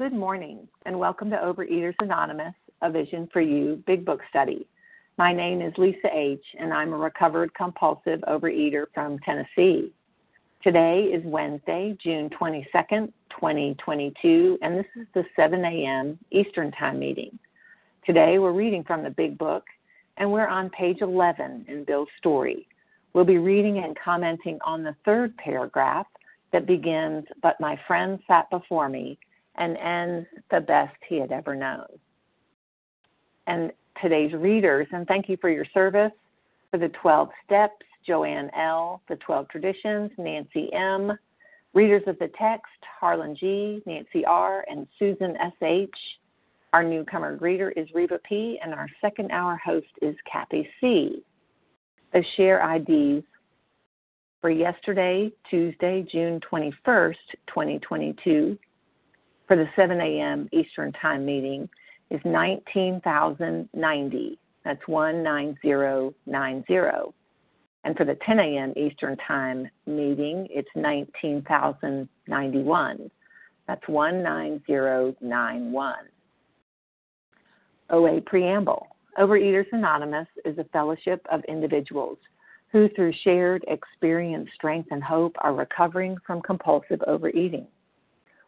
Good morning, and welcome to Overeaters Anonymous, a Vision for You Big Book Study. My name is Lisa H., and I'm a recovered compulsive overeater from Tennessee. Today is Wednesday, June 22nd, 2022, and this is the 7 a.m. Eastern Time meeting. Today we're reading from the Big Book, and we're on page 11 in Bill's story. We'll be reading and commenting on the third paragraph that begins, But my friend sat before me, and ends the best he had ever known. And today's readers, and thank you for your service for the 12 steps, Joanne L., the 12 traditions, Nancy M., readers of the text, Harlan G., Nancy R., and Susan S.H. Our newcomer greeter is Reba P., and our second hour host is Kathy C. The share IDs for yesterday, Tuesday, June 21st, 2022, for the 7 a.m. Eastern Time meeting is 19,090. That's 19090. And for the 10 a.m. Eastern Time meeting, it's 19,091. That's 19091. OA Preamble Overeaters Anonymous is a fellowship of individuals who, through shared experience, strength, and hope, are recovering from compulsive overeating.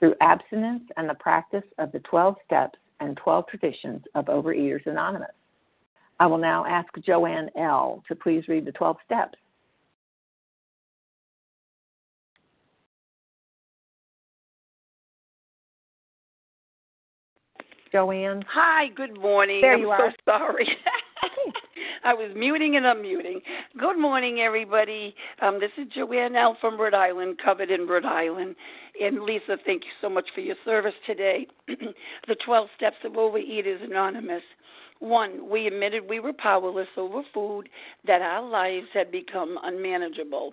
through abstinence and the practice of the 12 steps and 12 traditions of Overeaters Anonymous. I will now ask Joanne L. to please read the 12 steps. Joanne. Hi, good morning. There I'm you are. so sorry. I was muting and unmuting. Good morning, everybody. Um, this is Joanne L. from Rhode Island, covered in Rhode Island. And Lisa, thank you so much for your service today. the 12 steps of Overeaters Anonymous. One, we admitted we were powerless over food, that our lives had become unmanageable.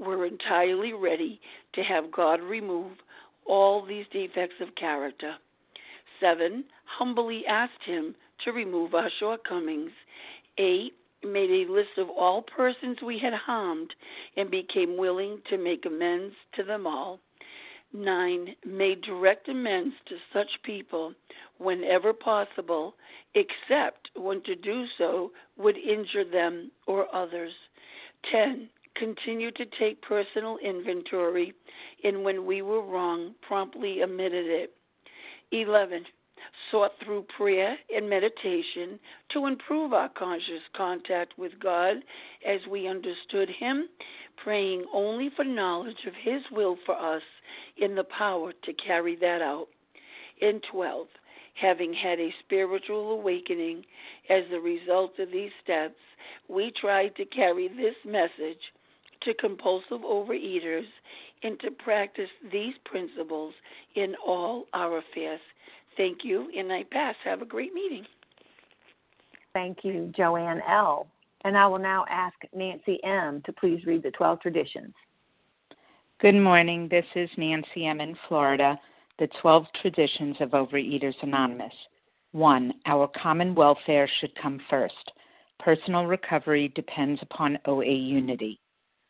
we're entirely ready to have God remove all these defects of character. Seven, humbly asked Him to remove our shortcomings. Eight, made a list of all persons we had harmed and became willing to make amends to them all. 9. Made direct amends to such people whenever possible, except when to do so would injure them or others. 10. Continue to take personal inventory and when we were wrong, promptly admitted it. 11 sought through prayer and meditation to improve our conscious contact with God as we understood Him, praying only for knowledge of His will for us in the power to carry that out. In 12, having had a spiritual awakening as the result of these steps, we tried to carry this message to compulsive overeaters and to practice these principles in all our affairs. Thank you, and I pass. Have a great meeting. Thank you, Joanne L. And I will now ask Nancy M. to please read the 12 traditions. Good morning. This is Nancy M. in Florida, the 12 Traditions of Overeaters Anonymous. 1. Our common welfare should come first. Personal recovery depends upon OA unity.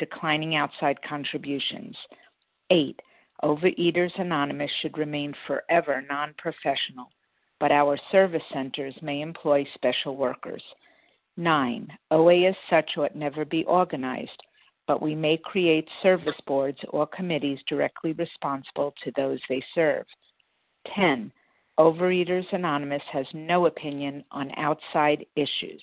declining outside contributions. 8. Overeaters Anonymous should remain forever non professional, but our service centers may employ special workers. 9. OA as such ought never be organized, but we may create service boards or committees directly responsible to those they serve. 10. Overeaters Anonymous has no opinion on outside issues.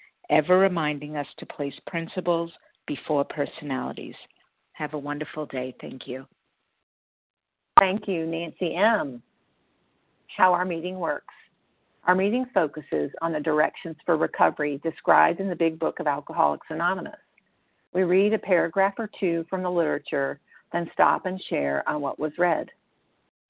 ever reminding us to place principles before personalities. Have a wonderful day. Thank you. Thank you, Nancy M. How our meeting works. Our meeting focuses on the directions for recovery described in the Big Book of Alcoholics Anonymous. We read a paragraph or two from the literature then stop and share on what was read.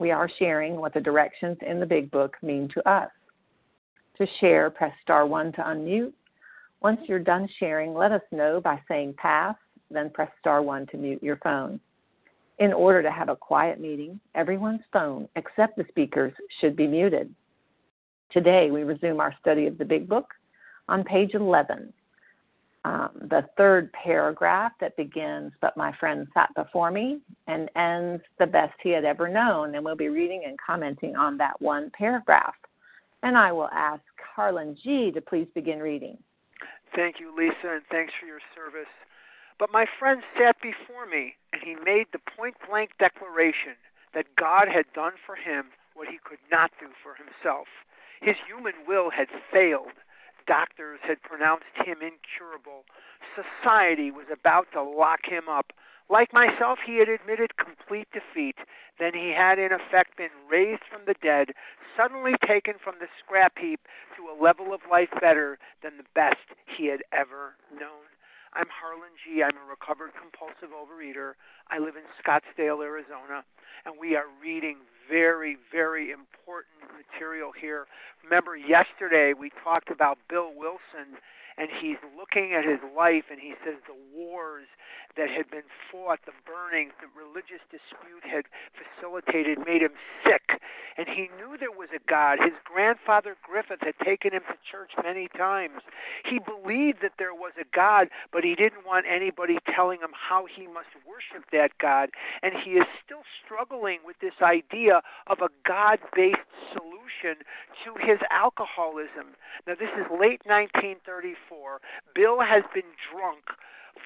We are sharing what the directions in the Big Book mean to us. To share, press star 1 to unmute. Once you're done sharing, let us know by saying pass, then press star 1 to mute your phone. In order to have a quiet meeting, everyone's phone, except the speaker's, should be muted. Today, we resume our study of the Big Book on page 11 um, the third paragraph that begins, But my friend sat before me, and ends, The best he had ever known. And we'll be reading and commenting on that one paragraph. And I will ask Harlan G. to please begin reading. Thank you, Lisa, and thanks for your service. But my friend sat before me, and he made the point blank declaration that God had done for him what he could not do for himself. His human will had failed doctors had pronounced him incurable. Society was about to lock him up. Like myself, he had admitted complete defeat. Then he had, in effect, been raised from the dead, suddenly taken from the scrap heap to a level of life better than the best he had ever known. I'm Harlan G. I'm a recovered compulsive overeater. I live in Scottsdale, Arizona, and we are reading very, very important material here. Remember, yesterday we talked about Bill Wilson, and he's looking at his life, and he says the wars that had been fought, the burnings, the religious dispute had facilitated, made him sick. And he knew there was a God. His grandfather Griffith had taken him to church many times. He believed that there was a God, but he didn't want anybody telling him how he must worship that God. And he is still struggling with this idea of a God based solution to his alcoholism. Now, this is late 1934. Bill has been drunk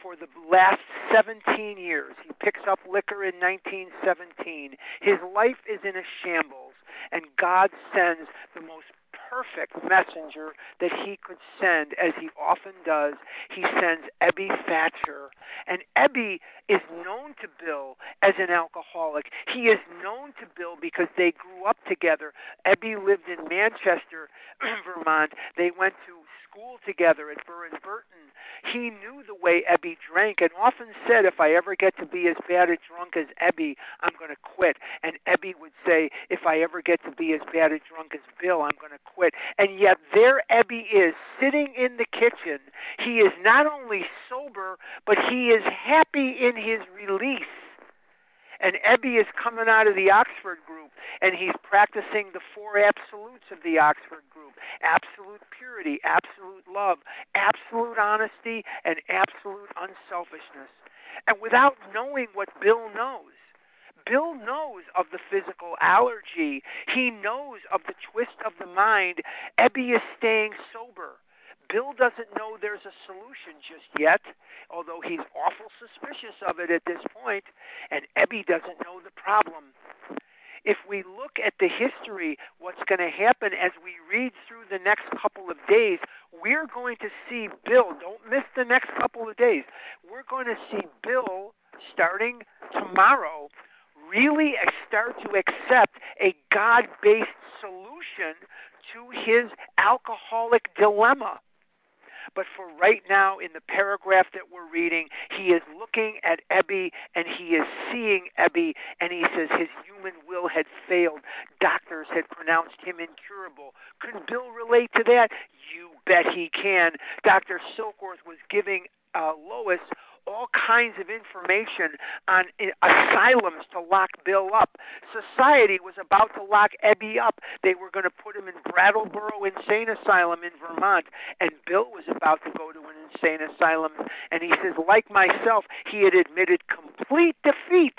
for the last 17 years. He picks up liquor in 1917. His life is in a shambles, and God sends the most perfect messenger that he could send, as he often does. He sends Ebby Thatcher. And Ebby is known to Bill as an alcoholic. He is known to Bill because they grew up together. Ebby lived in Manchester, Vermont. They went to school together at Burton. He knew the way Ebby drank and often said, if I ever get to be as bad a drunk as Ebby, I'm going to quit. And Ebby would say, if I ever get to be as bad a drunk as Bill, I'm going to quit. And yet there Ebby is, sitting in the kitchen. He is not only sober, but he is happy in his release and Ebby is coming out of the Oxford group, and he's practicing the four absolutes of the Oxford group absolute purity, absolute love, absolute honesty, and absolute unselfishness. And without knowing what Bill knows, Bill knows of the physical allergy. He knows of the twist of the mind. Ebby is staying sober. Bill doesn't know there's a solution just yet, although he's awful suspicious of it at this point, and Ebby doesn't know the problem. If we look at the history, what's going to happen as we read through the next couple of days, we're going to see Bill, don't miss the next couple of days, we're going to see Bill starting tomorrow really start to accept a God based solution to his alcoholic dilemma. But for right now, in the paragraph that we're reading, he is looking at Ebby and he is seeing Ebby, and he says his human will had failed. Doctors had pronounced him incurable. Could Bill relate to that? You bet he can. Dr. Silkworth was giving uh, Lois all kinds of information on asylums to lock Bill up. Society was about to lock Ebby up. They were going to put him in Brattleboro Insane Asylum in Vermont, and Bill was about to go to an insane asylum. And he says, like myself, he had admitted complete defeat.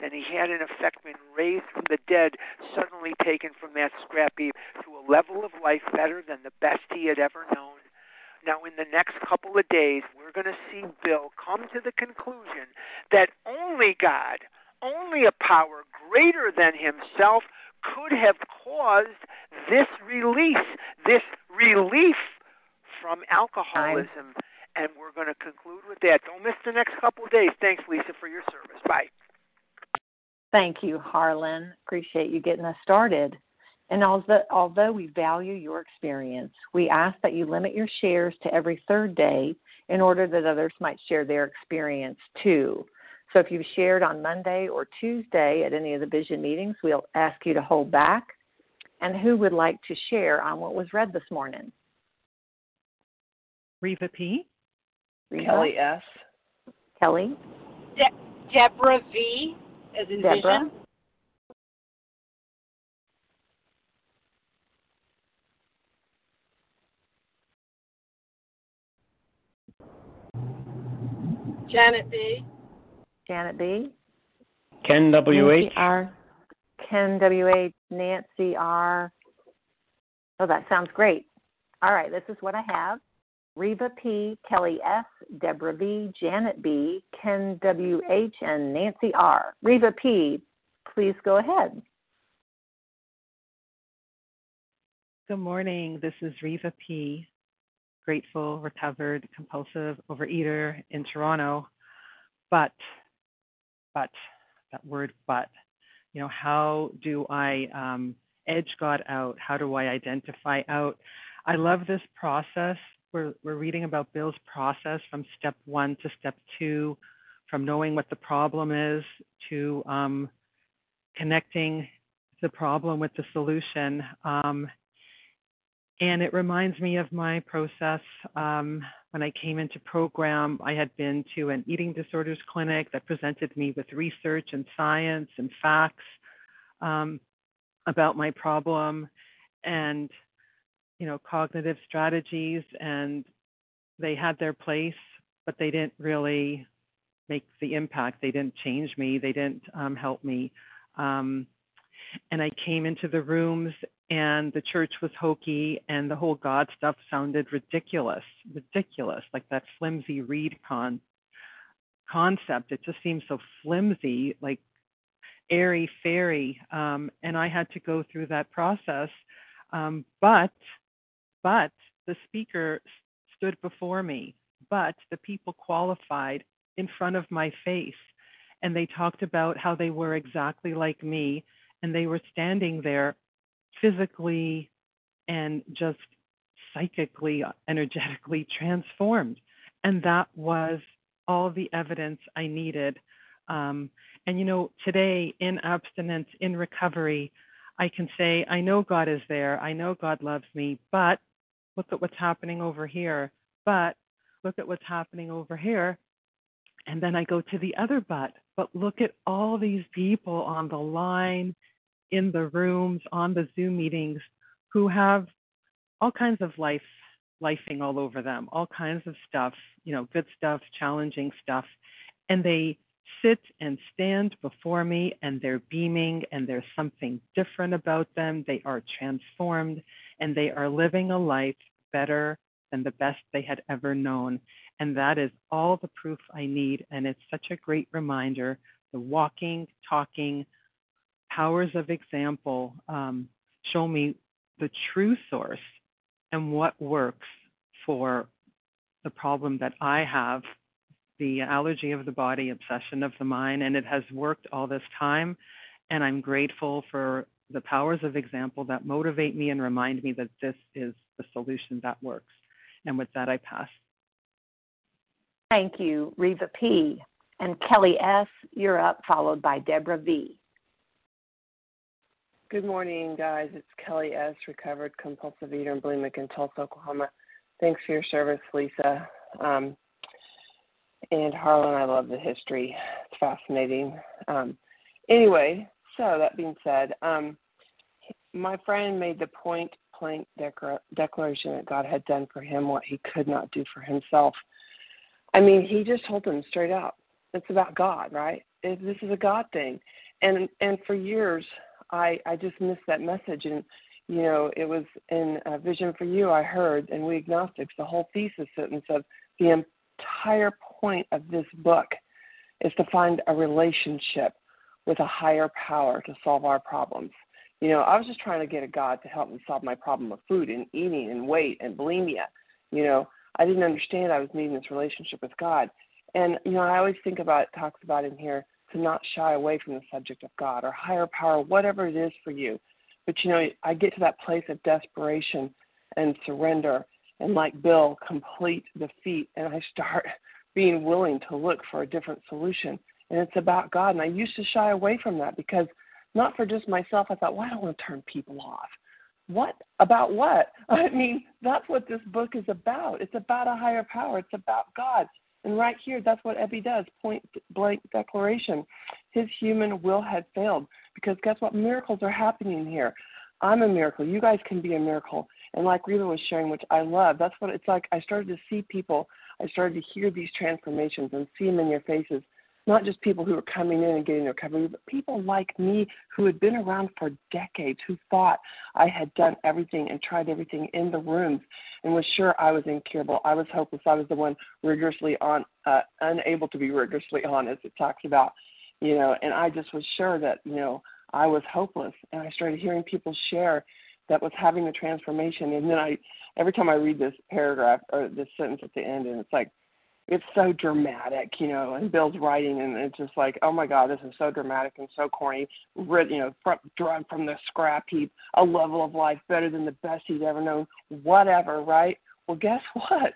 Then he had, in effect, been raised from the dead, suddenly taken from that scrap heap to a level of life better than the best he had ever known. Now, in the next couple of days, we're going to see Bill come to the conclusion that only God, only a power greater than himself, could have caused this release, this relief from alcoholism. And we're going to conclude with that. Don't miss the next couple of days. Thanks, Lisa, for your service. Bye. Thank you, Harlan. Appreciate you getting us started. And although although we value your experience, we ask that you limit your shares to every third day in order that others might share their experience too. So if you've shared on Monday or Tuesday at any of the vision meetings, we'll ask you to hold back. And who would like to share on what was read this morning? Reva P. Reva? Kelly S. Kelly? De- Deborah V. As in Deborah? vision. Janet B. Janet B. Ken Nancy WH. R. Ken WH. Nancy R. Oh, that sounds great. All right, this is what I have. Reva P, Kelly S, Deborah V, Janet B, Ken WH, and Nancy R. Reva P, please go ahead. Good morning. This is Reva P. Grateful, recovered, compulsive overeater in Toronto. But, but, that word but, you know, how do I um, edge God out? How do I identify out? I love this process. We're, we're reading about Bill's process from step one to step two, from knowing what the problem is to um, connecting the problem with the solution. Um, and it reminds me of my process um, when I came into program. I had been to an eating disorders clinic that presented me with research and science and facts um, about my problem and you know cognitive strategies and they had their place but they didn't really make the impact they didn't change me they didn't um, help me um, and I came into the rooms and the church was hokey and the whole God stuff sounded ridiculous, ridiculous, like that flimsy reed con concept. It just seemed so flimsy, like airy fairy. Um, and I had to go through that process Um, but, but the speaker stood before me, but the people qualified in front of my face. And they talked about how they were exactly like me and they were standing there physically and just psychically, energetically transformed. And that was all the evidence I needed. Um, and you know, today in abstinence, in recovery, I can say, I know God is there. I know God loves me, but look at what's happening over here. But look at what's happening over here. And then I go to the other but. But look at all these people on the line, in the rooms, on the Zoom meetings who have all kinds of life lifing all over them, all kinds of stuff, you know, good stuff, challenging stuff. And they sit and stand before me and they're beaming and there's something different about them. They are transformed and they are living a life better than the best they had ever known. And that is all the proof I need. And it's such a great reminder the walking, talking, powers of example um, show me the true source and what works for the problem that I have the allergy of the body, obsession of the mind, and it has worked all this time. And I'm grateful for the powers of example that motivate me and remind me that this is the solution that works. And with that, I pass. Thank you, Reva P. And Kelly S., you're up, followed by Deborah V. Good morning, guys. It's Kelly S., recovered compulsive eater and bulimic in Tulsa, Oklahoma. Thanks for your service, Lisa. Um, and Harlan, I love the history. It's fascinating. Um, anyway, so that being said, um, my friend made the point blank declaration that God had done for him what he could not do for himself. I mean, he just told him straight out, it's about God, right? This is a God thing. And and for years, I I just missed that message. And you know, it was in a Vision for You I heard, and we agnostics, the whole thesis sentence of the entire point of this book is to find a relationship with a higher power to solve our problems. You know, I was just trying to get a God to help me solve my problem of food and eating and weight and bulimia. You know, I didn't understand I was needing this relationship with God. And, you know, I always think about, talks about in here, to not shy away from the subject of God or higher power, whatever it is for you. But, you know, I get to that place of desperation and surrender and like Bill, complete defeat. And I start being willing to look for a different solution. And it's about God. And I used to shy away from that because not for just myself. I thought, well, I don't want to turn people off. What? About what? I mean, that's what this book is about. It's about a higher power. It's about God. And right here, that's what Ebby does point blank declaration. His human will had failed. Because guess what? Miracles are happening here. I'm a miracle. You guys can be a miracle. And like Reva was sharing, which I love, that's what it's like. I started to see people, I started to hear these transformations and see them in your faces. Not just people who were coming in and getting recovery, but people like me who had been around for decades, who thought I had done everything and tried everything in the rooms and was sure I was incurable. I was hopeless. I was the one rigorously on, uh, unable to be rigorously honest. It talks about, you know, and I just was sure that, you know, I was hopeless. And I started hearing people share that was having the transformation. And then I, every time I read this paragraph or this sentence at the end, and it's like, it's so dramatic, you know. And Bill's writing, and it's just like, oh my God, this is so dramatic and so corny. Writ, You know, from, drug from the scrap heap, a level of life better than the best he'd ever known. Whatever, right? Well, guess what?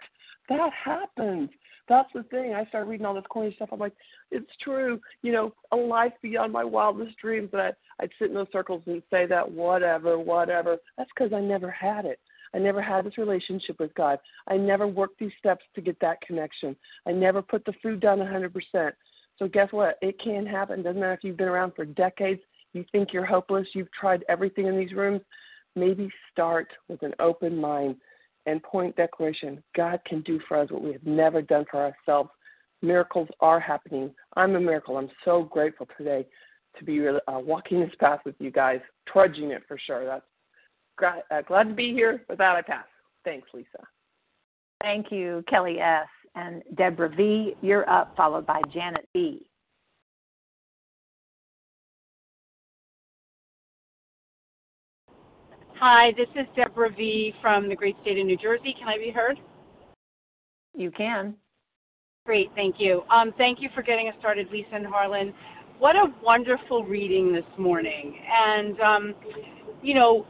That happens. That's the thing. I start reading all this corny stuff. I'm like, it's true. You know, a life beyond my wildest dreams. That I'd sit in those circles and say that whatever, whatever. That's because I never had it. I never had this relationship with God. I never worked these steps to get that connection. I never put the food down 100%. So guess what? It can happen. Doesn't matter if you've been around for decades. You think you're hopeless. You've tried everything in these rooms. Maybe start with an open mind and point declaration. God can do for us what we have never done for ourselves. Miracles are happening. I'm a miracle. I'm so grateful today to be uh, walking this path with you guys, trudging it for sure. That's glad, uh, glad to be here. With that, I pass. Thanks, Lisa. Thank you, Kelly S. And Deborah V., you're up, followed by Janet B. Hi, this is Deborah V from the great state of New Jersey. Can I be heard? You can. Great, thank you. Um, thank you for getting us started, Lisa and Harlan. What a wonderful reading this morning. And, um, you know,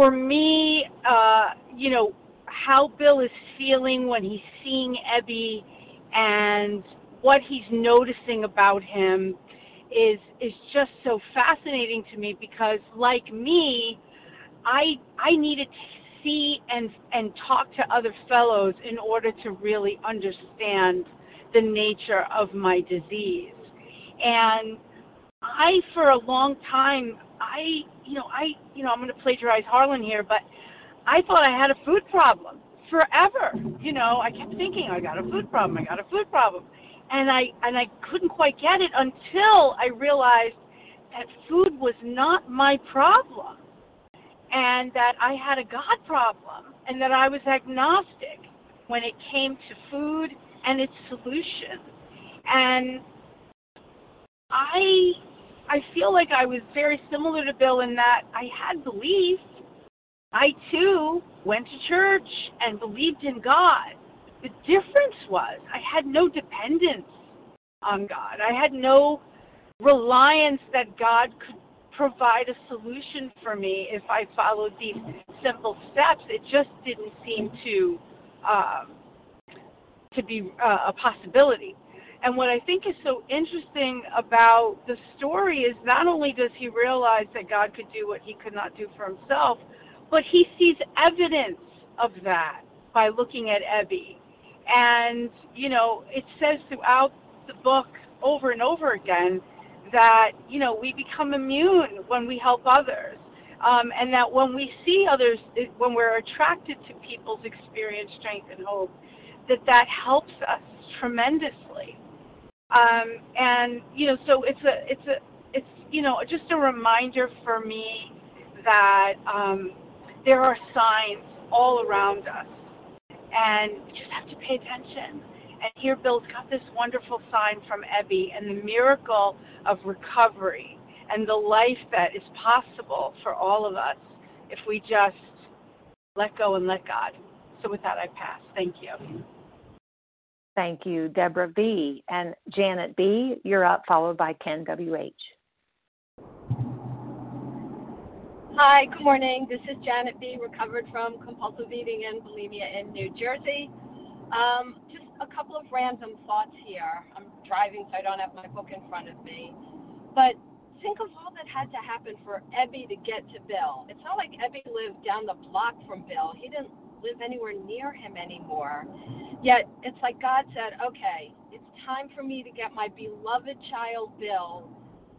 for me, uh, you know, how Bill is feeling when he's seeing Ebby and what he's noticing about him is is just so fascinating to me because like me I I needed to see and and talk to other fellows in order to really understand the nature of my disease. And I for a long time I you know I you know I'm going to plagiarize Harlan here but I thought I had a food problem forever. You know, I kept thinking I got a food problem, I got a food problem. And I and I couldn't quite get it until I realized that food was not my problem and that I had a God problem and that I was agnostic when it came to food and its solution. And I I feel like I was very similar to Bill in that I had belief I too went to church and believed in God. The difference was I had no dependence on God. I had no reliance that God could provide a solution for me if I followed these simple steps. It just didn't seem to um, to be uh, a possibility. And what I think is so interesting about the story is not only does he realize that God could do what he could not do for himself, but he sees evidence of that by looking at Ebby. And, you know, it says throughout the book over and over again that, you know, we become immune when we help others. Um, and that when we see others, when we're attracted to people's experience, strength, and hope, that that helps us tremendously. Um, and you know, so it's a, it's a, it's you know, just a reminder for me that um, there are signs all around us, and we just have to pay attention. And here, Bill's got this wonderful sign from Ebby and the miracle of recovery and the life that is possible for all of us if we just let go and let God. So, with that, I pass. Thank you. Thank you, Deborah B. And Janet B., you're up, followed by Ken W.H. Hi, good morning. This is Janet B., recovered from compulsive eating and bulimia in New Jersey. Um, just a couple of random thoughts here. I'm driving, so I don't have my book in front of me. But think of all that had to happen for Ebby to get to Bill. It's not like Ebby lived down the block from Bill. He didn't live anywhere near him anymore. Yet it's like God said, okay, it's time for me to get my beloved child Bill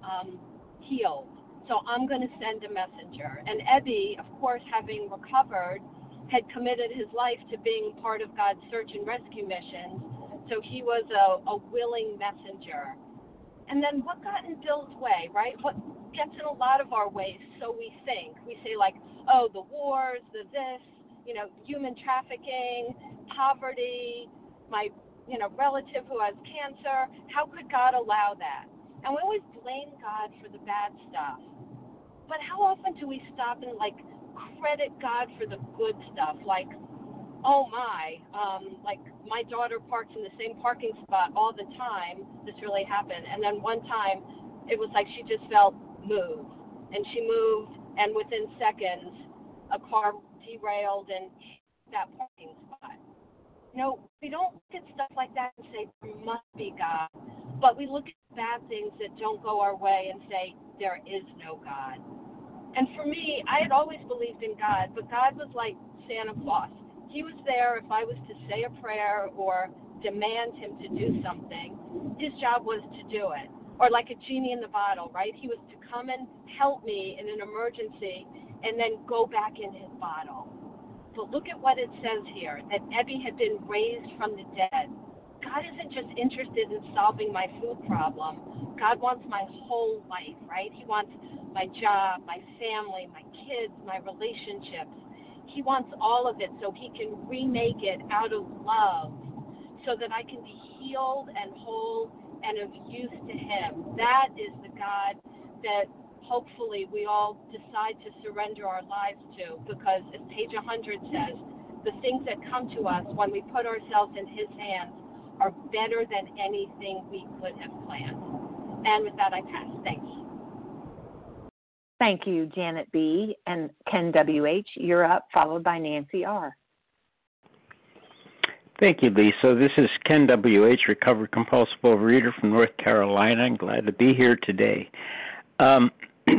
um, healed so I'm going to send a messenger. And Ebby, of course, having recovered, had committed his life to being part of God's search and rescue missions. So he was a, a willing messenger. And then what got in Bill's way, right? What gets in a lot of our ways, so we think. We say, like, oh, the wars, the this, you know, human trafficking, poverty, my, you know, relative who has cancer. How could God allow that? And we always blame God for the bad stuff. But how often do we stop and like credit God for the good stuff? Like, oh my, um, like my daughter parks in the same parking spot all the time. This really happened. And then one time, it was like she just felt move, and she moved, and within seconds, a car derailed and that parking spot. Know, we don't look at stuff like that and say there must be God, but we look at bad things that don't go our way and say there is no God. And for me, I had always believed in God, but God was like Santa Claus. He was there if I was to say a prayer or demand him to do something. His job was to do it. Or like a genie in the bottle, right? He was to come and help me in an emergency and then go back in his bottle. But look at what it says here that Ebby had been raised from the dead. God isn't just interested in solving my food problem. God wants my whole life, right? He wants my job, my family, my kids, my relationships. He wants all of it so he can remake it out of love so that I can be healed and whole and of use to him. That is the God that hopefully we all decide to surrender our lives to because as page 100 says the things that come to us when we put ourselves in his hands are better than anything we could have planned and with that i pass thanks Thank you, Janet B. And Ken W.H., you're up, followed by Nancy R. Thank you, Lisa. This is Ken W.H., recovered compulsive reader from North Carolina. I'm glad to be here today. Um,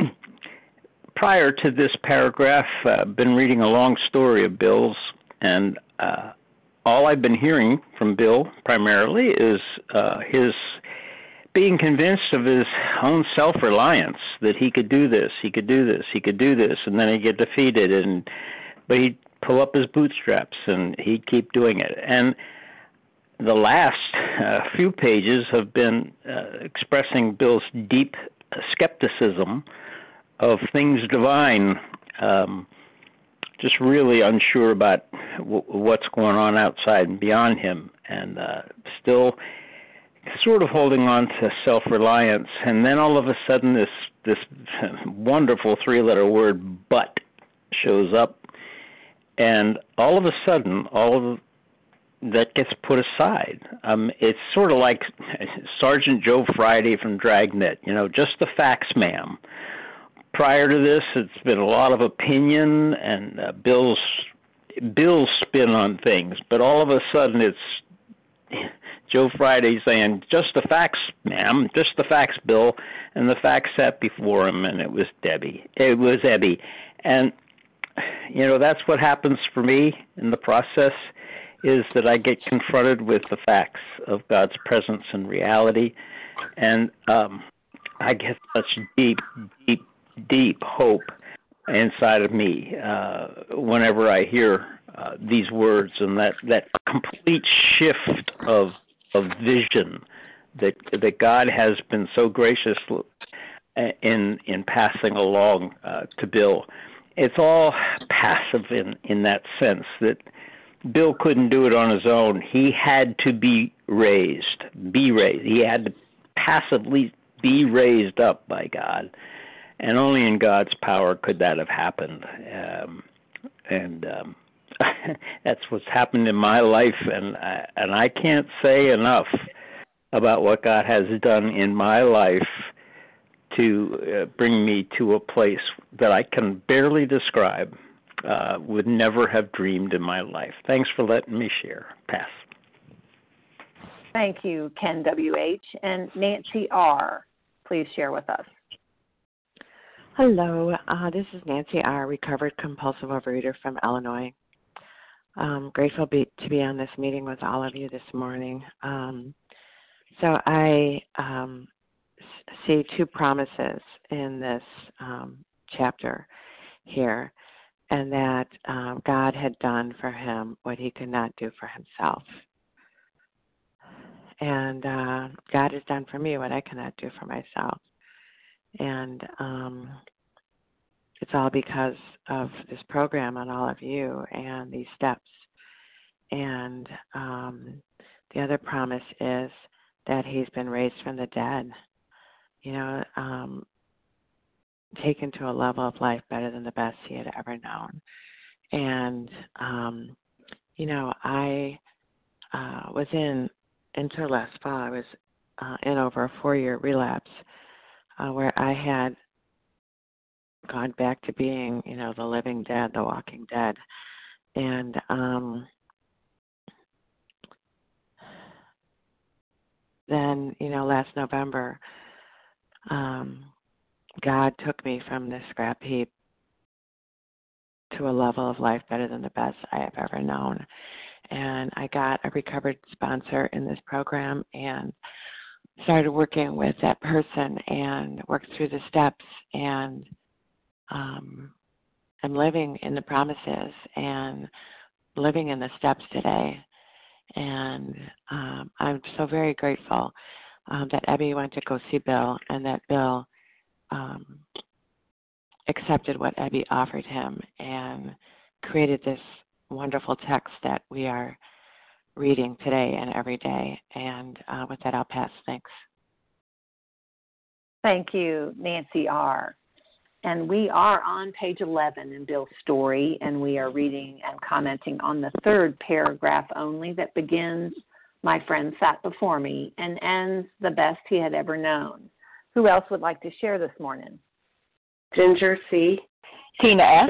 prior to this paragraph, I've uh, been reading a long story of Bill's, and uh, all I've been hearing from Bill primarily is uh, his being convinced of his own self reliance that he could do this, he could do this, he could do this, and then he'd get defeated and but he'd pull up his bootstraps and he'd keep doing it. And the last uh, few pages have been uh, expressing Bill's deep skepticism of things divine, um, just really unsure about w- what's going on outside and beyond him, and uh, still sort of holding on to self reliance. And then all of a sudden, this this wonderful three letter word "but" shows up and all of a sudden, all of that gets put aside. Um, it's sort of like Sergeant Joe Friday from Dragnet, you know, just the facts, ma'am. Prior to this, it's been a lot of opinion and uh, Bill's Bill's spin on things, but all of a sudden, it's Joe Friday saying, "Just the facts, ma'am. Just the facts, Bill." And the facts sat before him, and it was Debbie. It was Ebby, and you know that's what happens for me in the process is that I get confronted with the facts of God's presence and reality, and um, I get such deep, deep, deep hope inside of me uh, whenever I hear uh, these words and that that complete shift of of vision that that God has been so gracious in in passing along uh, to Bill. It's all passive in in that sense that Bill couldn't do it on his own. He had to be raised, be raised. He had to passively be raised up by God, and only in God's power could that have happened. Um, and um, that's what's happened in my life, and I, and I can't say enough about what God has done in my life to uh, bring me to a place that I can barely describe, uh, would never have dreamed in my life. Thanks for letting me share. Pass. Thank you, Ken W.H. And Nancy R., please share with us. Hello, uh, this is Nancy R., recovered compulsive overeater from Illinois. Um, grateful be, to be on this meeting with all of you this morning. Um, so I um, see two promises in this um, chapter here, and that um, God had done for him what he could not do for himself. And uh, God has done for me what I cannot do for myself. And um, it's all because of this program and all of you and these steps. And um, the other promise is that he's been raised from the dead you know, um, taken to a level of life better than the best he had ever known. And, um, you know, I uh, was in, until last fall, I was uh, in over a four year relapse uh, where I had gone back to being, you know, the living dead, the walking dead. And, um, then, you know, last November, um, God took me from the scrap heap to a level of life better than the best I have ever known. And I got a recovered sponsor in this program and started working with that person and worked through the steps and um, I'm living in the promises and living in the steps today. And um, I'm so very grateful um, that Ebby went to go see Bill, and that Bill um, accepted what Ebby offered him and created this wonderful text that we are reading today and every day. And uh, with that, I'll pass. Thanks. Thank you, Nancy R. and we are on page 11 in Bill's story, and we are reading and commenting on the third paragraph only that begins, My friend sat before me, and ends, the best he had ever known. Who else would like to share this morning? Ginger C. Tina S.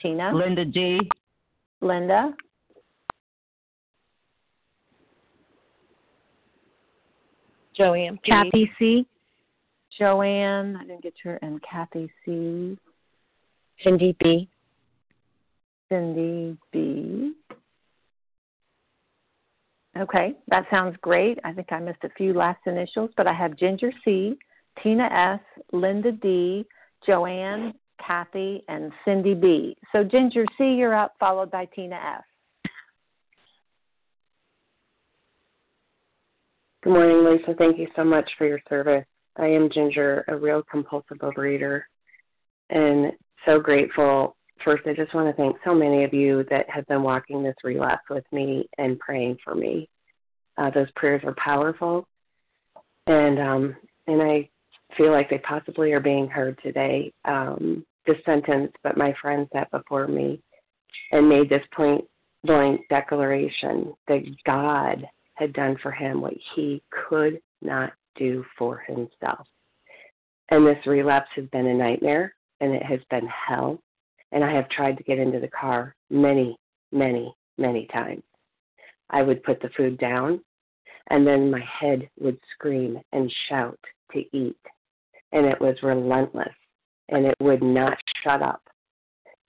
Tina. Linda D. Linda. Joanne P. Kathy C. Joanne, I didn't get her, and Kathy C. Cindy B. Cindy B. Okay, that sounds great. I think I missed a few last initials, but I have Ginger C, Tina S, Linda D, Joanne, Kathy, and Cindy B. So Ginger C, you're up, followed by Tina S. Good morning, Lisa. Thank you so much for your service. I am Ginger, a real compulsive overeater, and so grateful. First, I just want to thank so many of you that have been walking this relapse with me and praying for me. Uh, those prayers are powerful, and um, and I feel like they possibly are being heard today. Um, this sentence, but my friend sat before me and made this point blank declaration that God had done for him what he could not do for himself. And this relapse has been a nightmare and it has been hell. And I have tried to get into the car many, many, many times. I would put the food down and then my head would scream and shout to eat. And it was relentless and it would not shut up.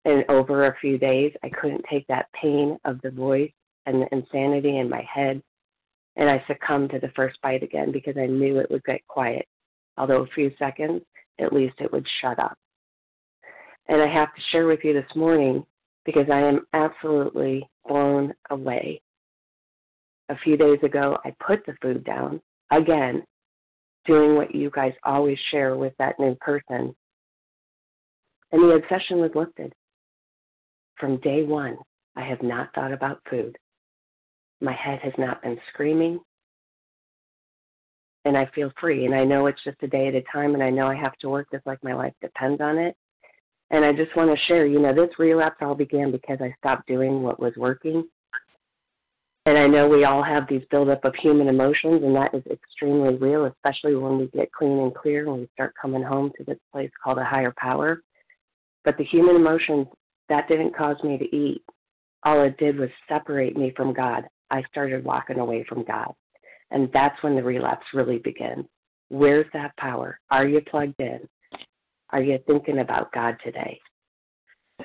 And over a few days, I couldn't take that pain of the voice and the insanity in my head and I succumbed to the first bite again because I knew it would get quiet. Although a few seconds, at least it would shut up. And I have to share with you this morning because I am absolutely blown away. A few days ago, I put the food down again, doing what you guys always share with that new person. And the obsession was lifted. From day one, I have not thought about food. My head has not been screaming. And I feel free. And I know it's just a day at a time. And I know I have to work just like my life depends on it. And I just want to share, you know, this relapse all began because I stopped doing what was working. And I know we all have these buildup of human emotions, and that is extremely real, especially when we get clean and clear and we start coming home to this place called a higher power. But the human emotions, that didn't cause me to eat. All it did was separate me from God. I started walking away from God. And that's when the relapse really begins. Where's that power? Are you plugged in? Are you thinking about God today?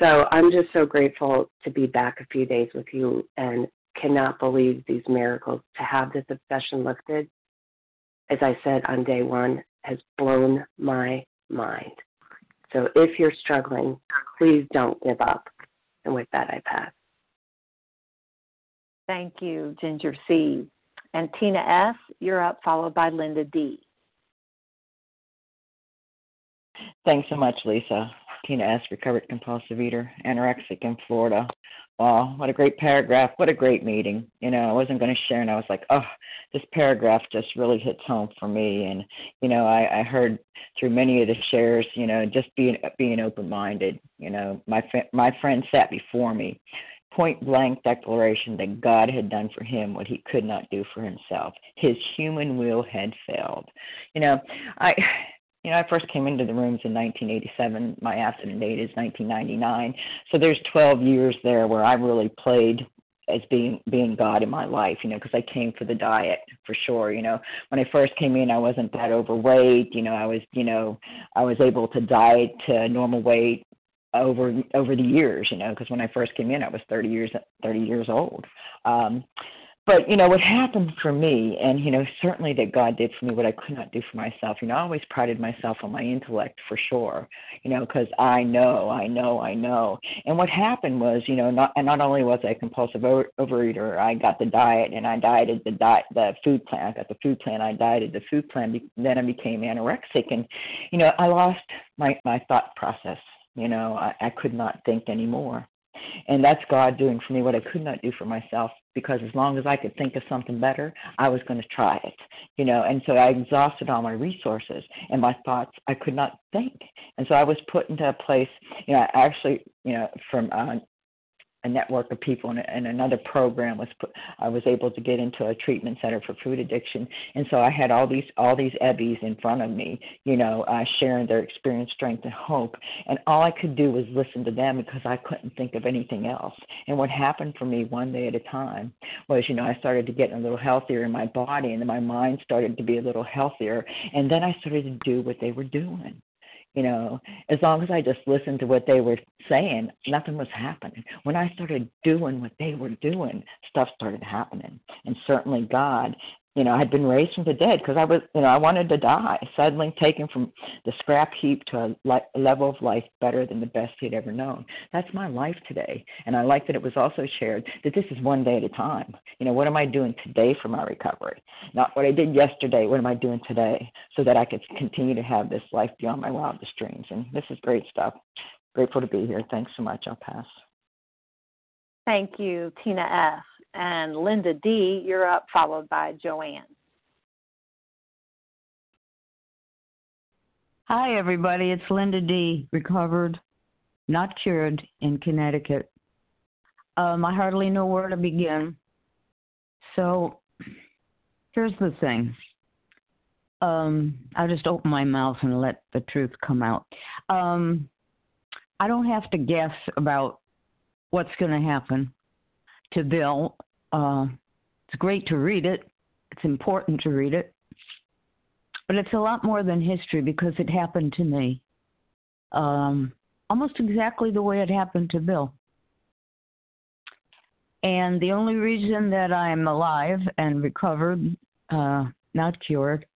So I'm just so grateful to be back a few days with you and cannot believe these miracles. To have this obsession lifted, as I said on day one, has blown my mind. So if you're struggling, please don't give up. And with that, I pass. Thank you, Ginger C. And Tina S., you're up, followed by Linda D. Thanks so much, Lisa. Tina S., recovered compulsive eater, anorexic in Florida. Wow, what a great paragraph. What a great meeting. You know, I wasn't going to share, and I was like, oh, this paragraph just really hits home for me. And, you know, I, I heard through many of the shares, you know, just being being open minded. You know, my, my friend sat before me point blank declaration that God had done for him what he could not do for himself. His human will had failed. You know, I you know, I first came into the rooms in 1987. My accident date is 1999. So there's 12 years there where I really played as being being God in my life, you know, because I came for the diet for sure. You know, when I first came in, I wasn't that overweight. You know, I was, you know, I was able to diet to normal weight over over the years, you know, because when I first came in, I was 30 years 30 years old. Um, but you know what happened for me, and you know certainly that God did for me what I could not do for myself. You know, I always prided myself on my intellect for sure. You know, because I know, I know, I know. And what happened was, you know, not and not only was I a compulsive over, overeater, I got the diet and I dieted the diet, the food plan. I got the food plan. I dieted the food plan. Then I became anorexic, and you know, I lost my my thought process you know, I, I could not think anymore. And that's God doing for me what I could not do for myself because as long as I could think of something better, I was going to try it, you know. And so I exhausted all my resources and my thoughts. I could not think, and so I was put into a place, you know. Actually, you know, from uh, a network of people and, and another program was put, I was able to get into a treatment center for food addiction. And so I had all these all these Ebbies in front of me you know uh, sharing their experience strength and hope. And all I could do was listen to them because I couldn't think of anything else. And what happened for me one day at a time was you know I started to get a little healthier in my body and then my mind started to be a little healthier. And then I started to do what they were doing you know, as long as I just listened to what they were saying, nothing was happening. When I started doing what they were doing, stuff started happening. And certainly God you know, I had been raised from the dead because I was, you know, I wanted to die. Suddenly taken from the scrap heap to a, a level of life better than the best he'd ever known. That's my life today. And I like that it was also shared that this is one day at a time. You know, what am I doing today for my recovery? Not what I did yesterday. What am I doing today so that I could continue to have this life beyond my wildest dreams? And this is great stuff. Grateful to be here. Thanks so much. I'll pass. Thank you, Tina F. And Linda D., you're up, followed by Joanne. Hi, everybody. It's Linda D., recovered, not cured, in Connecticut. Um, I hardly know where to begin. So here's the thing. Um, I'll just open my mouth and let the truth come out. Um, I don't have to guess about what's going to happen to Bill. Uh, it's great to read it. It's important to read it. But it's a lot more than history because it happened to me. Um, almost exactly the way it happened to Bill. And the only reason that I'm alive and recovered, uh, not cured,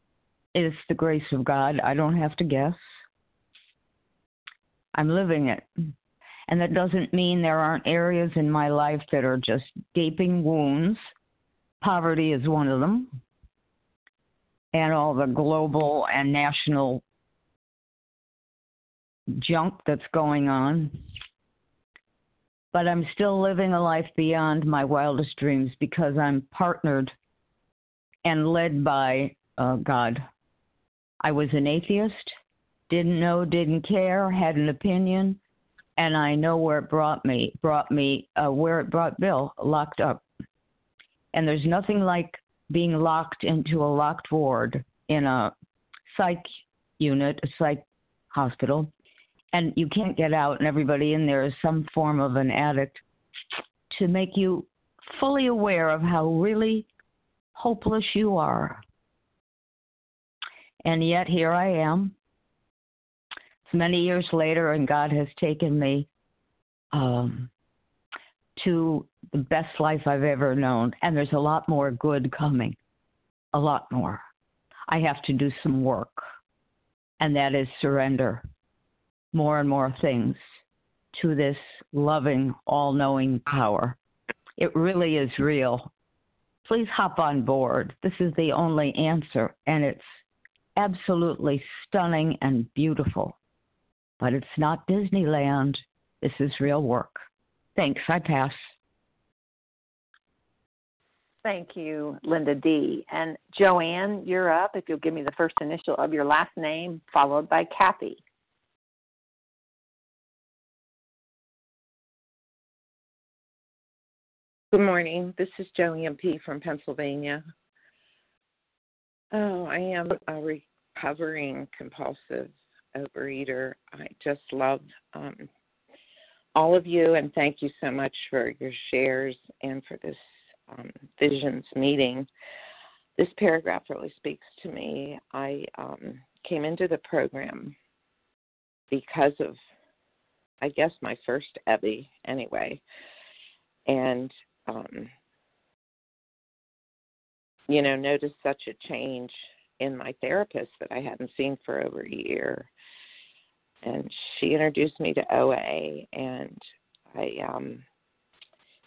is the grace of God. I don't have to guess. I'm living it. And that doesn't mean there aren't areas in my life that are just gaping wounds. Poverty is one of them. And all the global and national junk that's going on. But I'm still living a life beyond my wildest dreams because I'm partnered and led by uh, God. I was an atheist, didn't know, didn't care, had an opinion, and I know where it brought me. Brought me uh, where it brought Bill locked up. And there's nothing like being locked into a locked ward in a psych unit, a psych hospital, and you can't get out, and everybody in there is some form of an addict to make you fully aware of how really hopeless you are. And yet here I am, many years later, and God has taken me um, to the best life I've ever known. And there's a lot more good coming, a lot more. I have to do some work, and that is surrender more and more things to this loving, all knowing power. It really is real. Please hop on board. This is the only answer, and it's absolutely stunning and beautiful but it's not Disneyland. This is real work. Thanks. I pass. Thank you, Linda D. And Joanne, you're up. If you'll give me the first initial of your last name, followed by Kathy. Good morning. This is Joanne P. from Pennsylvania. Oh, I am a recovering compulsive overeater. I just love um, all of you and thank you so much for your shares and for this um, visions meeting. This paragraph really speaks to me. I um, came into the program because of, I guess, my first Ebby anyway. And, um, you know, noticed such a change in my therapist that I hadn't seen for over a year and she introduced me to OA, and I um,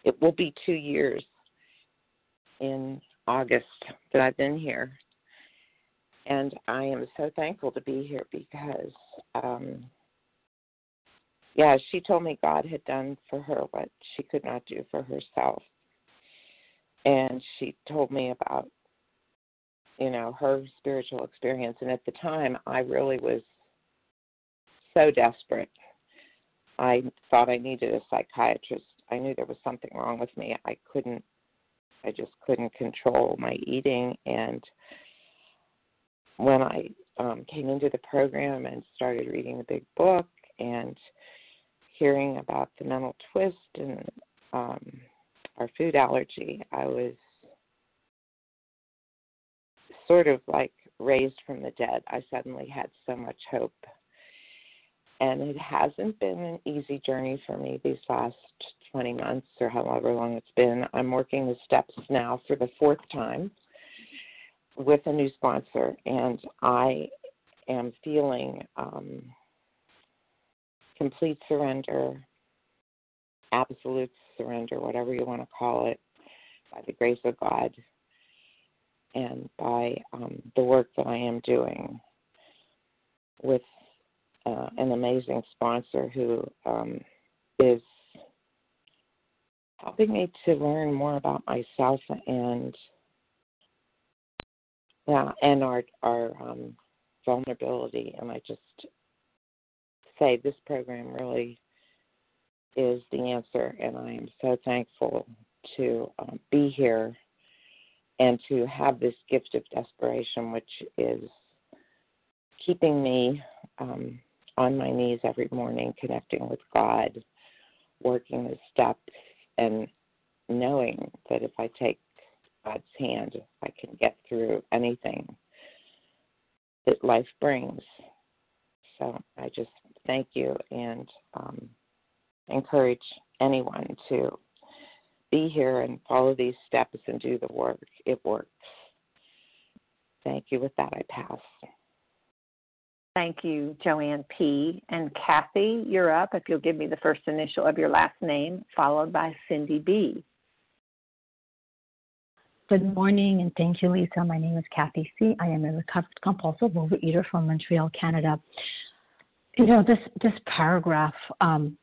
it will be two years in August that I've been here, and I am so thankful to be here because um, yeah, she told me God had done for her what she could not do for herself. And she told me about, you know, her spiritual experience. And at the time, I really was so desperate. I thought I needed a psychiatrist. I knew there was something wrong with me. I couldn't, I just couldn't control my eating. And when I um, came into the program and started reading the big book and hearing about the mental twist and um, our food allergy, I was sort of like raised from the dead. I suddenly had so much hope. And it hasn't been an easy journey for me these last 20 months or however long it's been. I'm working the steps now for the fourth time with a new sponsor, and I am feeling um, complete surrender, absolute surrender, whatever you want to call it, by the grace of God and by um, the work that I am doing with uh, an amazing sponsor who um, is helping me to learn more about myself and yeah, and our our um, vulnerability. And I just say this program really is the answer, and I am so thankful to um, be here and to have this gift of desperation, which is keeping me um, on my knees every morning, connecting with God, working the steps, and knowing that if I take God's hand, I can get through anything that life brings. So I just thank you and um, encourage anyone to be here and follow these steps and do the work. It works. Thank you. With that, I pass. Thank you, Joanne P. And Kathy, you're up. If you'll give me the first initial of your last name, followed by Cindy B. Good morning, and thank you, Lisa. My name is Kathy C. I am a recovered compulsive overeater from Montreal, Canada. You know, this this paragraph, um,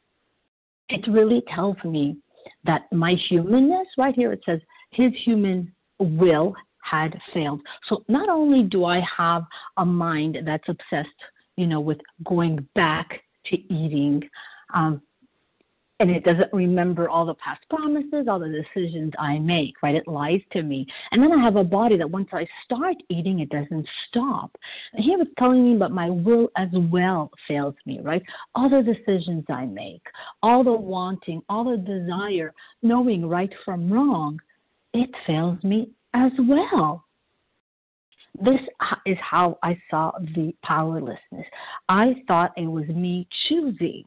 it really tells me that my humanness, right here, it says his human will had failed. So not only do I have a mind that's obsessed, you know, with going back to eating, um, and it doesn't remember all the past promises, all the decisions I make, right? It lies to me. And then I have a body that once I start eating, it doesn't stop. And here it's telling me, but my will as well fails me, right? All the decisions I make, all the wanting, all the desire, knowing right from wrong, it fails me as well. This is how I saw the powerlessness. I thought it was me choosing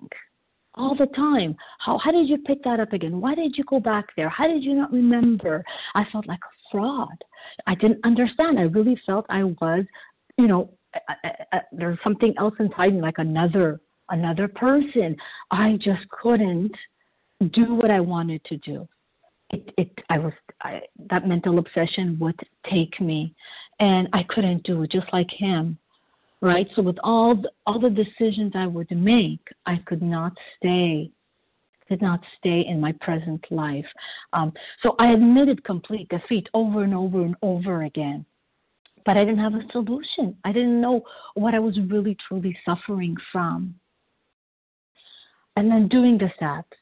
all the time. How how did you pick that up again? Why did you go back there? How did you not remember? I felt like a fraud. I didn't understand. I really felt I was, you know, there's something else inside me, like another another person. I just couldn't do what I wanted to do. It, it I was I, that mental obsession would take me, and I couldn't do it. Just like him, right? So with all the, all the decisions I would make, I could not stay, could not stay in my present life. Um, so I admitted complete defeat over and over and over again. But I didn't have a solution. I didn't know what I was really truly suffering from. And then doing the steps,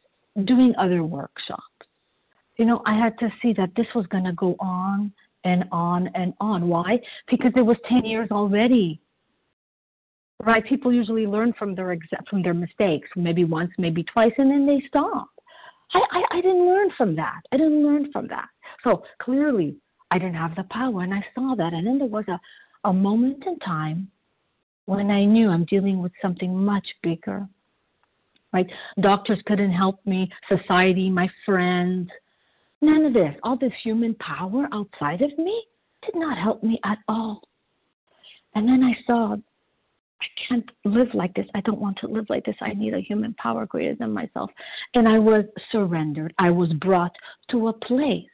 doing other workshops. You know, I had to see that this was going to go on and on and on. Why? Because it was 10 years already right? People usually learn from their from their mistakes, maybe once, maybe twice, and then they stop. I, I, I didn't learn from that. I didn't learn from that. So clearly, I didn't have the power, and I saw that. And then there was a, a moment in time when I knew I'm dealing with something much bigger. Right? Doctors couldn't help me, society, my friends, none of this. All this human power outside of me did not help me at all. And then I saw I can't live like this. I don't want to live like this. I need a human power greater than myself. And I was surrendered. I was brought to a place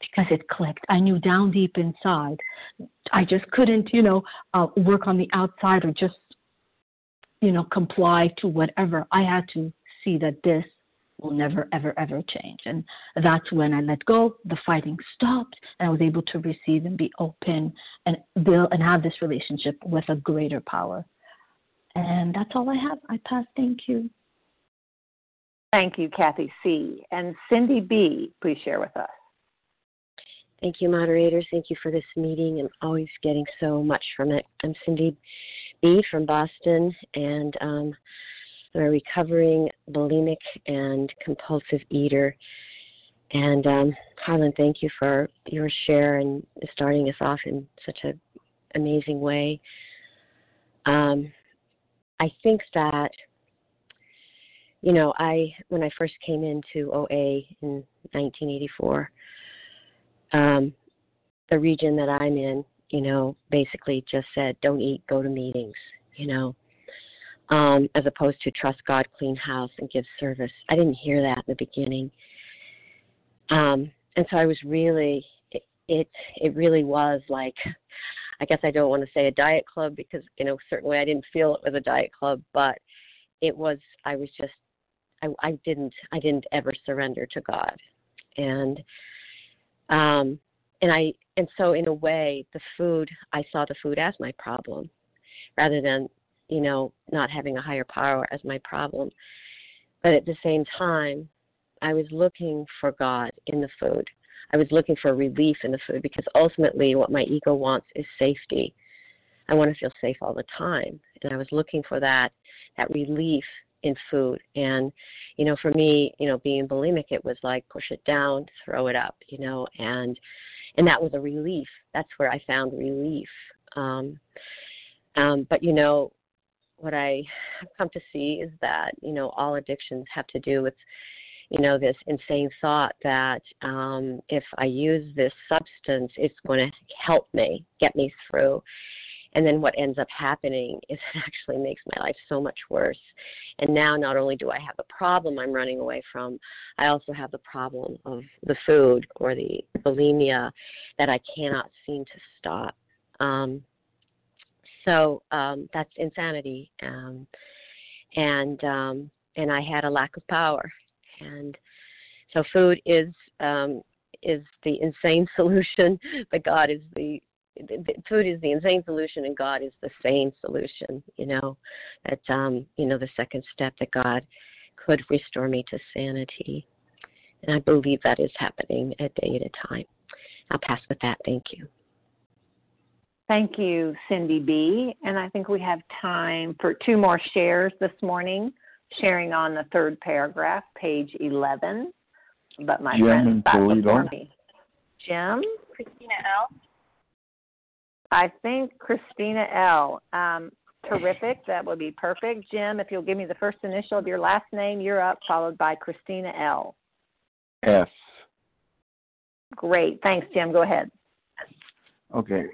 because it clicked. I knew down deep inside. I just couldn't, you know, uh, work on the outside or just, you know, comply to whatever. I had to see that this will never, ever, ever change. And that's when I let go. The fighting stopped, and I was able to receive and be open and build and have this relationship with a greater power. And that's all I have. I pass. Thank you. Thank you, Kathy C. And Cindy B., please share with us. Thank you, moderators. Thank you for this meeting. I'm always getting so much from it. I'm Cindy B. from Boston, and um, I'm a recovering bulimic and compulsive eater. And um, Harlan, thank you for your share and starting us off in such an amazing way. Um, I think that, you know, I when I first came into OA in 1984, um, the region that I'm in, you know, basically just said, don't eat, go to meetings, you know, um, as opposed to trust God, clean house, and give service. I didn't hear that in the beginning. Um, and so I was really, it, it, it really was like, I guess I don't want to say a diet club because, you know, certainly I didn't feel it was a diet club, but it was, I was just, I, I didn't, I didn't ever surrender to God. And, um, and I and so in a way the food I saw the food as my problem rather than you know not having a higher power as my problem. But at the same time I was looking for God in the food. I was looking for relief in the food because ultimately what my ego wants is safety. I want to feel safe all the time. And I was looking for that that relief in food. And you know for me you know being bulimic it was like push it down throw it up you know and and that was a relief. That's where i found relief. Um um but you know what i have come to see is that you know all addictions have to do with you know this insane thought that um if i use this substance it's going to help me get me through and then what ends up happening is it actually makes my life so much worse. And now not only do I have the problem I'm running away from, I also have the problem of the food or the bulimia that I cannot seem to stop. Um, so um, that's insanity. Um, and um, and I had a lack of power. And so food is um, is the insane solution, but God is the food is the insane solution and God is the sane solution, you know. That um, you know, the second step that God could restore me to sanity. And I believe that is happening a day at a time. I'll pass with that. Thank you. Thank you, Cindy B. And I think we have time for two more shares this morning, sharing on the third paragraph, page 11. But my Jim friend's back before me. Jim? Christina L. I think Christina L. Um, terrific. That would be perfect. Jim, if you'll give me the first initial of your last name, you're up, followed by Christina L. F. Great. Thanks, Jim. Go ahead. Okay.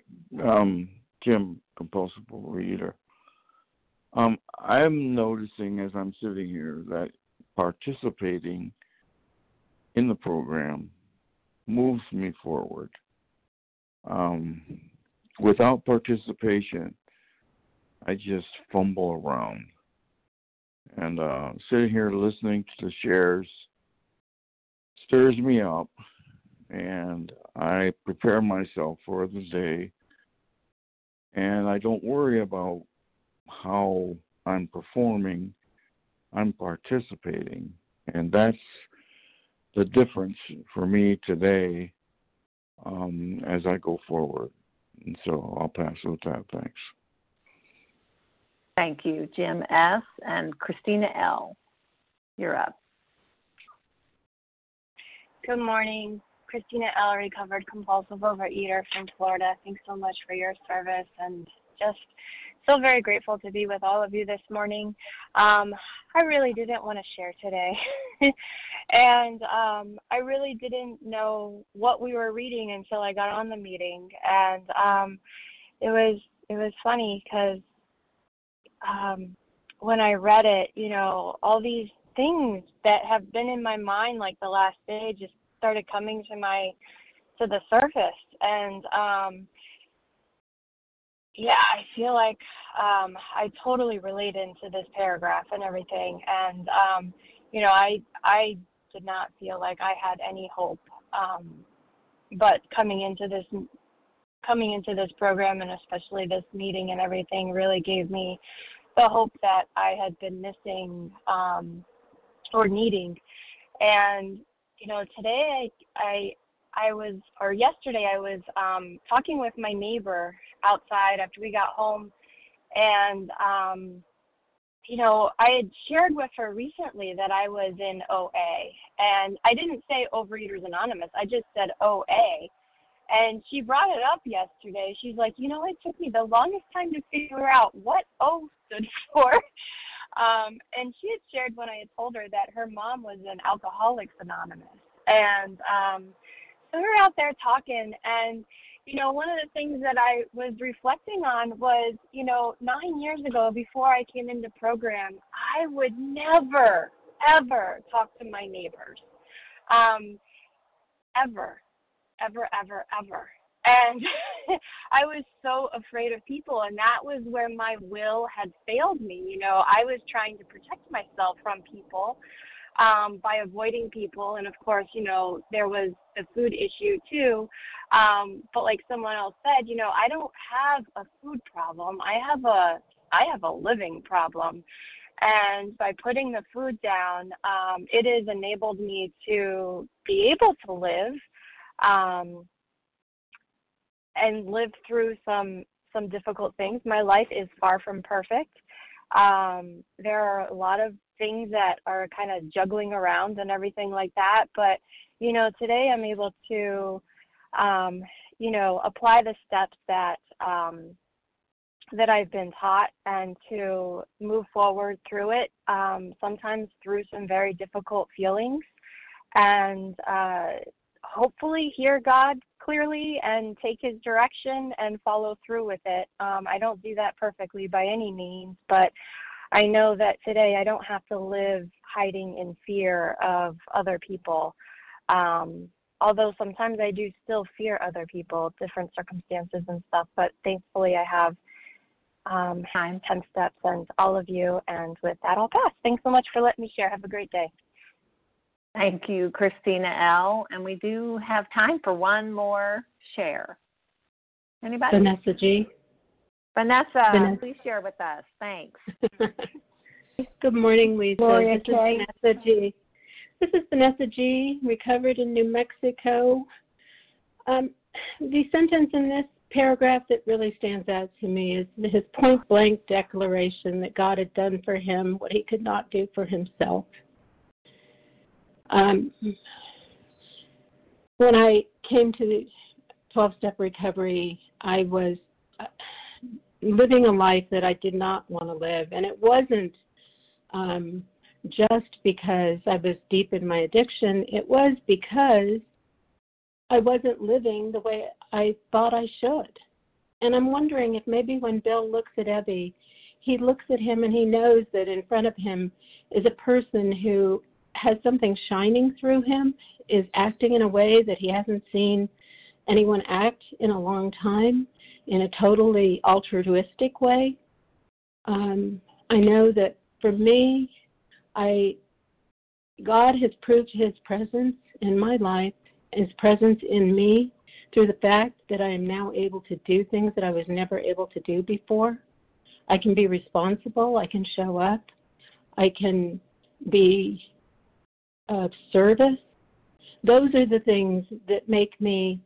Um, Jim, compulsive reader. Um, I'm noticing as I'm sitting here that participating in the program moves me forward. Um, without participation, I just fumble around. And uh, sitting here listening to the shares stirs me up, and I prepare myself for the day. And I don't worry about how I'm performing, I'm participating. And that's the difference for me today um, as I go forward. And so I'll pass with that. Thanks. Thank you, Jim S. and Christina L. You're up. Good morning. Christina L., recovered compulsive overeater from Florida. Thanks so much for your service and just so very grateful to be with all of you this morning. Um, I really didn't want to share today. and um, I really didn't know what we were reading until I got on the meeting. And um, it was it was funny because um, when I read it, you know, all these things that have been in my mind like the last day just started coming to my to the surface and um yeah i feel like um i totally relate into this paragraph and everything and um you know, I I did not feel like I had any hope. Um, but coming into this coming into this program and especially this meeting and everything really gave me the hope that I had been missing um, or needing. And you know, today I I I was or yesterday I was um, talking with my neighbor outside after we got home, and um, you know, I had shared with her recently that I was in OA, and I didn't say Overeaters Anonymous. I just said OA. And she brought it up yesterday. She's like, you know, it took me the longest time to figure out what O stood for. Um, and she had shared when I had told her that her mom was in Alcoholics Anonymous. And um, so we were out there talking, and you know, one of the things that I was reflecting on was, you know, nine years ago, before I came into program, I would never, ever talk to my neighbors, um, ever, ever, ever, ever. And I was so afraid of people, and that was where my will had failed me. You know, I was trying to protect myself from people um, by avoiding people. And of course, you know, there was the food issue too. Um, but like someone else said, you know, I don't have a food problem. I have a I have a living problem. And by putting the food down, um, it has enabled me to be able to live um, and live through some some difficult things. My life is far from perfect. Um, there are a lot of things that are kind of juggling around and everything like that. But, you know, today I'm able to, um, you know, apply the steps that, um, that I've been taught and to move forward through it, um, sometimes through some very difficult feelings, and uh, hopefully hear God clearly and take His direction and follow through with it. Um, I don't do that perfectly by any means, but I know that today I don't have to live hiding in fear of other people. Um, although sometimes I do still fear other people, different circumstances and stuff, but thankfully I have um, 10 steps and all of you. And with that, I'll pass. Thanks so much for letting me share. Have a great day. Thank you, Christina L. And we do have time for one more share. Anybody? Vanessa G. Vanessa, Vanessa. please share with us. Thanks. Good morning, Lisa. Gloria this K. is Vanessa G. This is Vanessa G. Recovered in New Mexico. Um, the sentence in this paragraph that really stands out to me is his point blank declaration that God had done for him what he could not do for himself. Um, when I came to the 12 step recovery, I was uh, living a life that I did not want to live. And it wasn't um, just because I was deep in my addiction, it was because I wasn't living the way I thought I should. And I'm wondering if maybe when Bill looks at Ebby, he looks at him and he knows that in front of him is a person who has something shining through him, is acting in a way that he hasn't seen anyone act in a long time, in a totally altruistic way. Um, I know that for me, I God has proved His presence in my life, His presence in me, through the fact that I am now able to do things that I was never able to do before. I can be responsible. I can show up. I can be of service. Those are the things that make me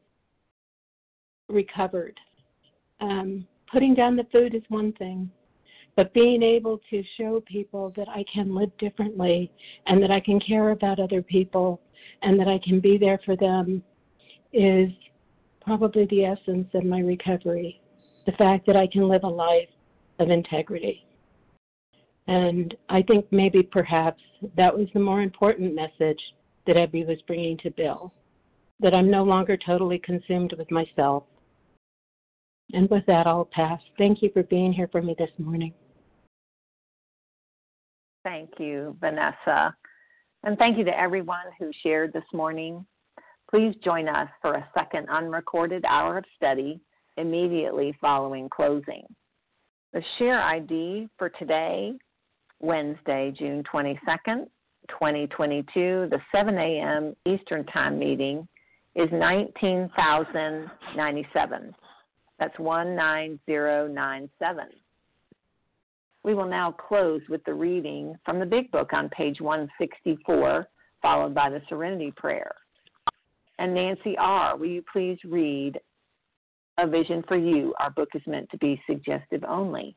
recovered. Um, putting down the food is one thing, but being able to show people that I can live differently and that I can care about other people and that I can be there for them is probably the essence of my recovery. The fact that I can live a life of integrity. And I think maybe perhaps that was the more important message that Ebby was bringing to Bill that I'm no longer totally consumed with myself. And with that, I'll pass. Thank you for being here for me this morning. Thank you, Vanessa. And thank you to everyone who shared this morning. Please join us for a second unrecorded hour of study immediately following closing. The share ID for today, Wednesday, June 22nd, 2022, the 7 a.m. Eastern Time meeting is 19,097. That's 19097. We will now close with the reading from the Big Book on page 164, followed by the Serenity Prayer. And Nancy R., will you please read A Vision for You? Our book is meant to be suggestive only.